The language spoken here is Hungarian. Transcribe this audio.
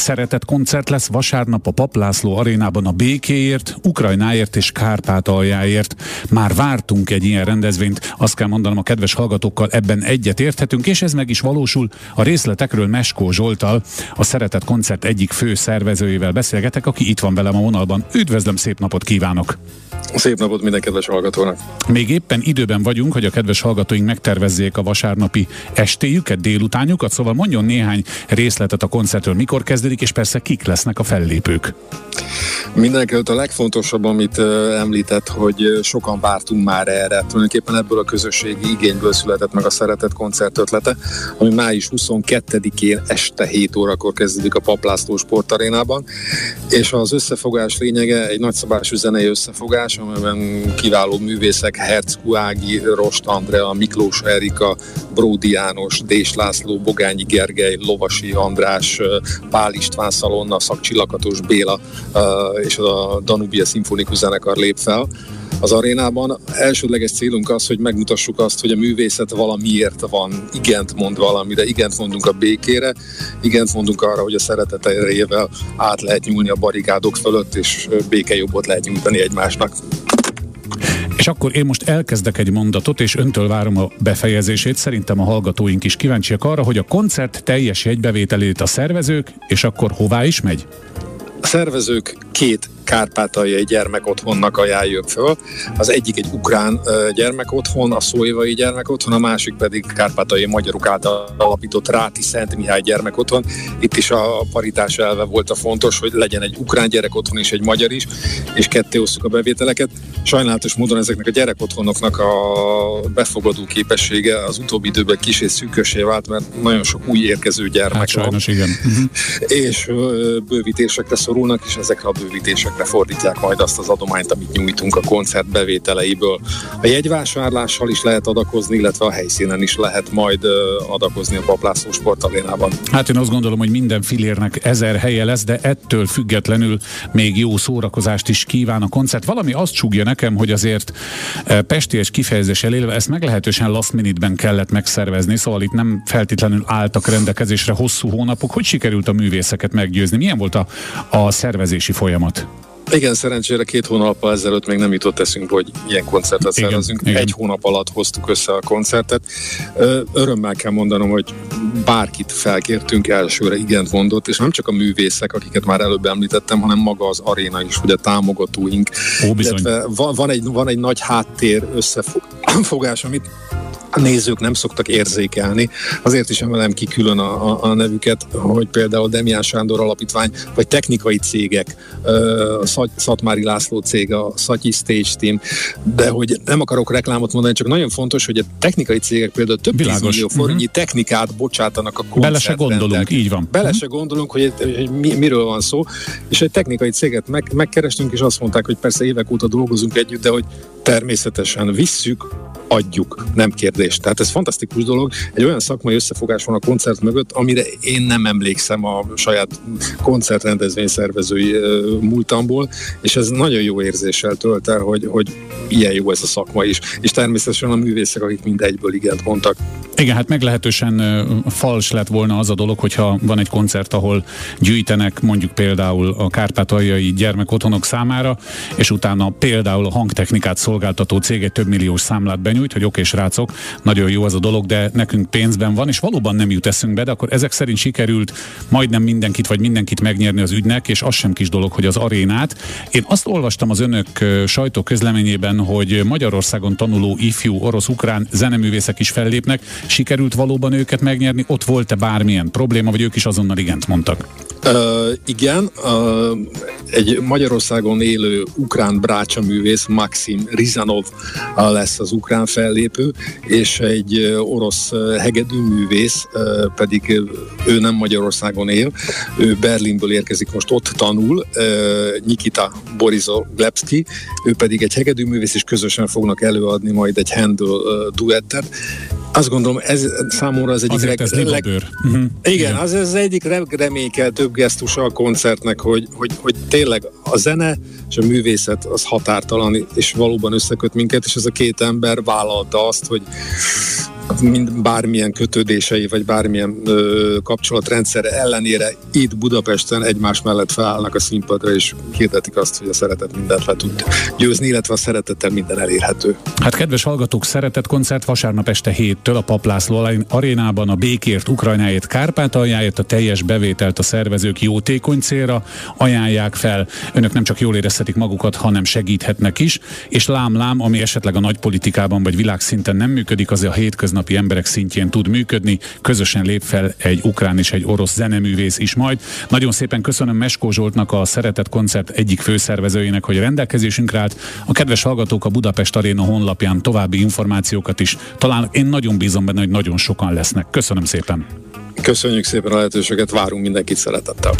szeretett koncert lesz vasárnap a Paplászló arénában a békéért, Ukrajnáért és Kárpátaljáért. Már vártunk egy ilyen rendezvényt, azt kell mondanom a kedves hallgatókkal, ebben egyet érthetünk, és ez meg is valósul. A részletekről Meskó Zsoltal, a szeretett koncert egyik fő szervezőjével beszélgetek, aki itt van velem a vonalban. Üdvözlöm, szép napot kívánok! Szép napot minden kedves hallgatónak! Még éppen időben vagyunk, hogy a kedves hallgatóink megtervezzék a vasárnapi estéjüket, délutánjukat, szóval mondjon néhány részletet a koncertről, mikor kezdődik, és persze kik lesznek a fellépők. Mindenkelőtt a legfontosabb, amit említett, hogy sokan vártunk már erre. Tulajdonképpen ebből a közösségi igényből született meg a szeretett koncert ötlete, ami május 22-én este 7 órakor kezdődik a Paplászló sportarénában, és az összefogás lényege egy nagyszabású zenei összefogás, amiben kiváló művészek Herz Ági, Rost Andrea, Miklós Erika, Bródi János, Dés László, Bogányi Gergely, Lovasi András, Pál István Szalonna, Szakcsillakatos Béla és a Danubia Szimfonikus Zenekar lép fel az arénában. Elsődleges célunk az, hogy megmutassuk azt, hogy a művészet valamiért van, igent mond valamire, igent mondunk a békére, igent mondunk arra, hogy a szeretet erejével át lehet nyúlni a barikádok fölött, és békejobbot lehet nyújtani egymásnak. És akkor én most elkezdek egy mondatot, és öntől várom a befejezését. Szerintem a hallgatóink is kíváncsiak arra, hogy a koncert teljes jegybevételét a szervezők, és akkor hová is megy? A szervezők két kárpátaljai gyermekotthonnak ajánljuk föl. Az egyik egy ukrán gyermekotthon, a szóévai gyermekotthon, a másik pedig kárpátaljai magyarok által alapított Ráti Szent Mihály gyermekotthon. Itt is a paritás elve volt a fontos, hogy legyen egy ukrán gyerekotthon és egy magyar is, és ketté osztuk a bevételeket. Sajnálatos módon ezeknek a gyerekotthonoknak a befogadó képessége az utóbbi időben kis és szűkösé vált, mert nagyon sok új érkező gyermek hát, sajnos, van. igen. És bővítésekre szorulnak, és ezekre a bővítésekre fordítják majd azt az adományt, amit nyújtunk a koncert bevételeiből. A jegyvásárlással is lehet adakozni, illetve a helyszínen is lehet majd adakozni a Paplászló sportalénában. Hát én azt gondolom, hogy minden filérnek ezer helye lesz, de ettől függetlenül még jó szórakozást is kíván a koncert. Valami azt csúgja nekem, hogy azért pesties kifejezés elélve ezt meglehetősen last minute-ben kellett megszervezni, szóval itt nem feltétlenül álltak rendelkezésre hosszú hónapok. Hogy sikerült a művészeket meggyőzni? Milyen volt a, a szervezési folyamat? Igen, szerencsére két hónappal ezelőtt még nem jutott eszünk, hogy ilyen koncertet igen, szervezünk. Igen. Egy hónap alatt hoztuk össze a koncertet. Örömmel kell mondanom, hogy bárkit felkértünk, elsőre igent mondott, és nem csak a művészek, akiket már előbb említettem, hanem maga az aréna is, ugye támogatóink. Ó, Illetve van, van, egy, van egy nagy háttér összefogás, amit a nézők nem szoktak érzékelni. Azért is emelem ki külön a, a, a nevüket, hogy például Demián Sándor Alapítvány, vagy technikai cégek, a Szatmári László cég, a Szatyi Stage Team, de hogy nem akarok reklámot mondani, csak nagyon fontos, hogy a technikai cégek például több Világos. millió forintnyi uh-huh. technikát bocsátanak a Bele se gondolunk, így van. Bele se gondolunk, hogy, hogy mi, miről van szó, és egy technikai céget meg, megkerestünk, és azt mondták, hogy persze évek óta dolgozunk együtt, de hogy természetesen visszük, Thank you. Adjuk, nem kérdés. Tehát ez fantasztikus dolog. Egy olyan szakmai összefogás van a koncert mögött, amire én nem emlékszem a saját koncertrendezvény szervezői múltamból, és ez nagyon jó érzéssel tölt el, hogy, hogy ilyen jó ez a szakma is. És természetesen a művészek, akik mind egyből igent mondtak. Igen, hát meglehetősen fals lett volna az a dolog, hogyha van egy koncert, ahol gyűjtenek mondjuk például a kárpátaljai gyermekotthonok számára, és utána például a hangtechnikát szolgáltató cég egy több milliós számlát benyújt, hogy oké, srácok, nagyon jó az a dolog, de nekünk pénzben van, és valóban nem jut eszünkbe, de akkor ezek szerint sikerült majdnem mindenkit vagy mindenkit megnyerni az ügynek, és az sem kis dolog, hogy az arénát. Én azt olvastam az önök sajtóközleményében, hogy Magyarországon tanuló ifjú orosz-ukrán zeneművészek is fellépnek. Sikerült valóban őket megnyerni? Ott volt-e bármilyen probléma, vagy ők is azonnal igent mondtak? Uh, igen, uh, egy Magyarországon élő ukrán brácsa művész, Maxim Rizanov lesz az ukrán fellépő, és egy orosz hegedű művész, uh, pedig ő nem Magyarországon él, ő Berlinből érkezik, most ott tanul, Nikita Borisov Glebski, ő pedig egy hegedű művész, és közösen fognak előadni majd egy Handel duettet, azt gondolom, ez számomra az egyik leg, ez leg, uh-huh. igen, igen, az az egyik több gesztusa a koncertnek, hogy, hogy, hogy tényleg a zene és a művészet az határtalan, és valóban összeköt minket, és ez a két ember vállalta azt, hogy mind bármilyen kötődései, vagy bármilyen ö, kapcsolatrendszer ellenére itt Budapesten egymás mellett felállnak a színpadra, és hirdetik azt, hogy a szeretet mindent le tud győzni, illetve a szeretettel minden elérhető. Hát kedves hallgatók, szeretett koncert vasárnap este héttől a Paplászló arénában a békért, Ukrajnáért, Kárpátaljáért a teljes bevételt a szervezők jótékony célra ajánlják fel. Önök nem csak jól érezhetik magukat, hanem segíthetnek is, és lám-lám, ami esetleg a nagypolitikában vagy világszinten nem működik, az a hétköznapi emberek szintjén tud működni. Közösen lép fel egy ukrán és egy orosz zeneművész is majd. Nagyon szépen köszönöm Meskó Zsoltnak, a Szeretett Koncert egyik főszervezőjének, hogy rendelkezésünkre állt. A kedves hallgatók a Budapest Aréna honlapján további információkat is. Talán én nagyon bízom benne, hogy nagyon sokan lesznek. Köszönöm szépen. Köszönjük szépen a lehetőséget, várunk mindenkit szeretettel.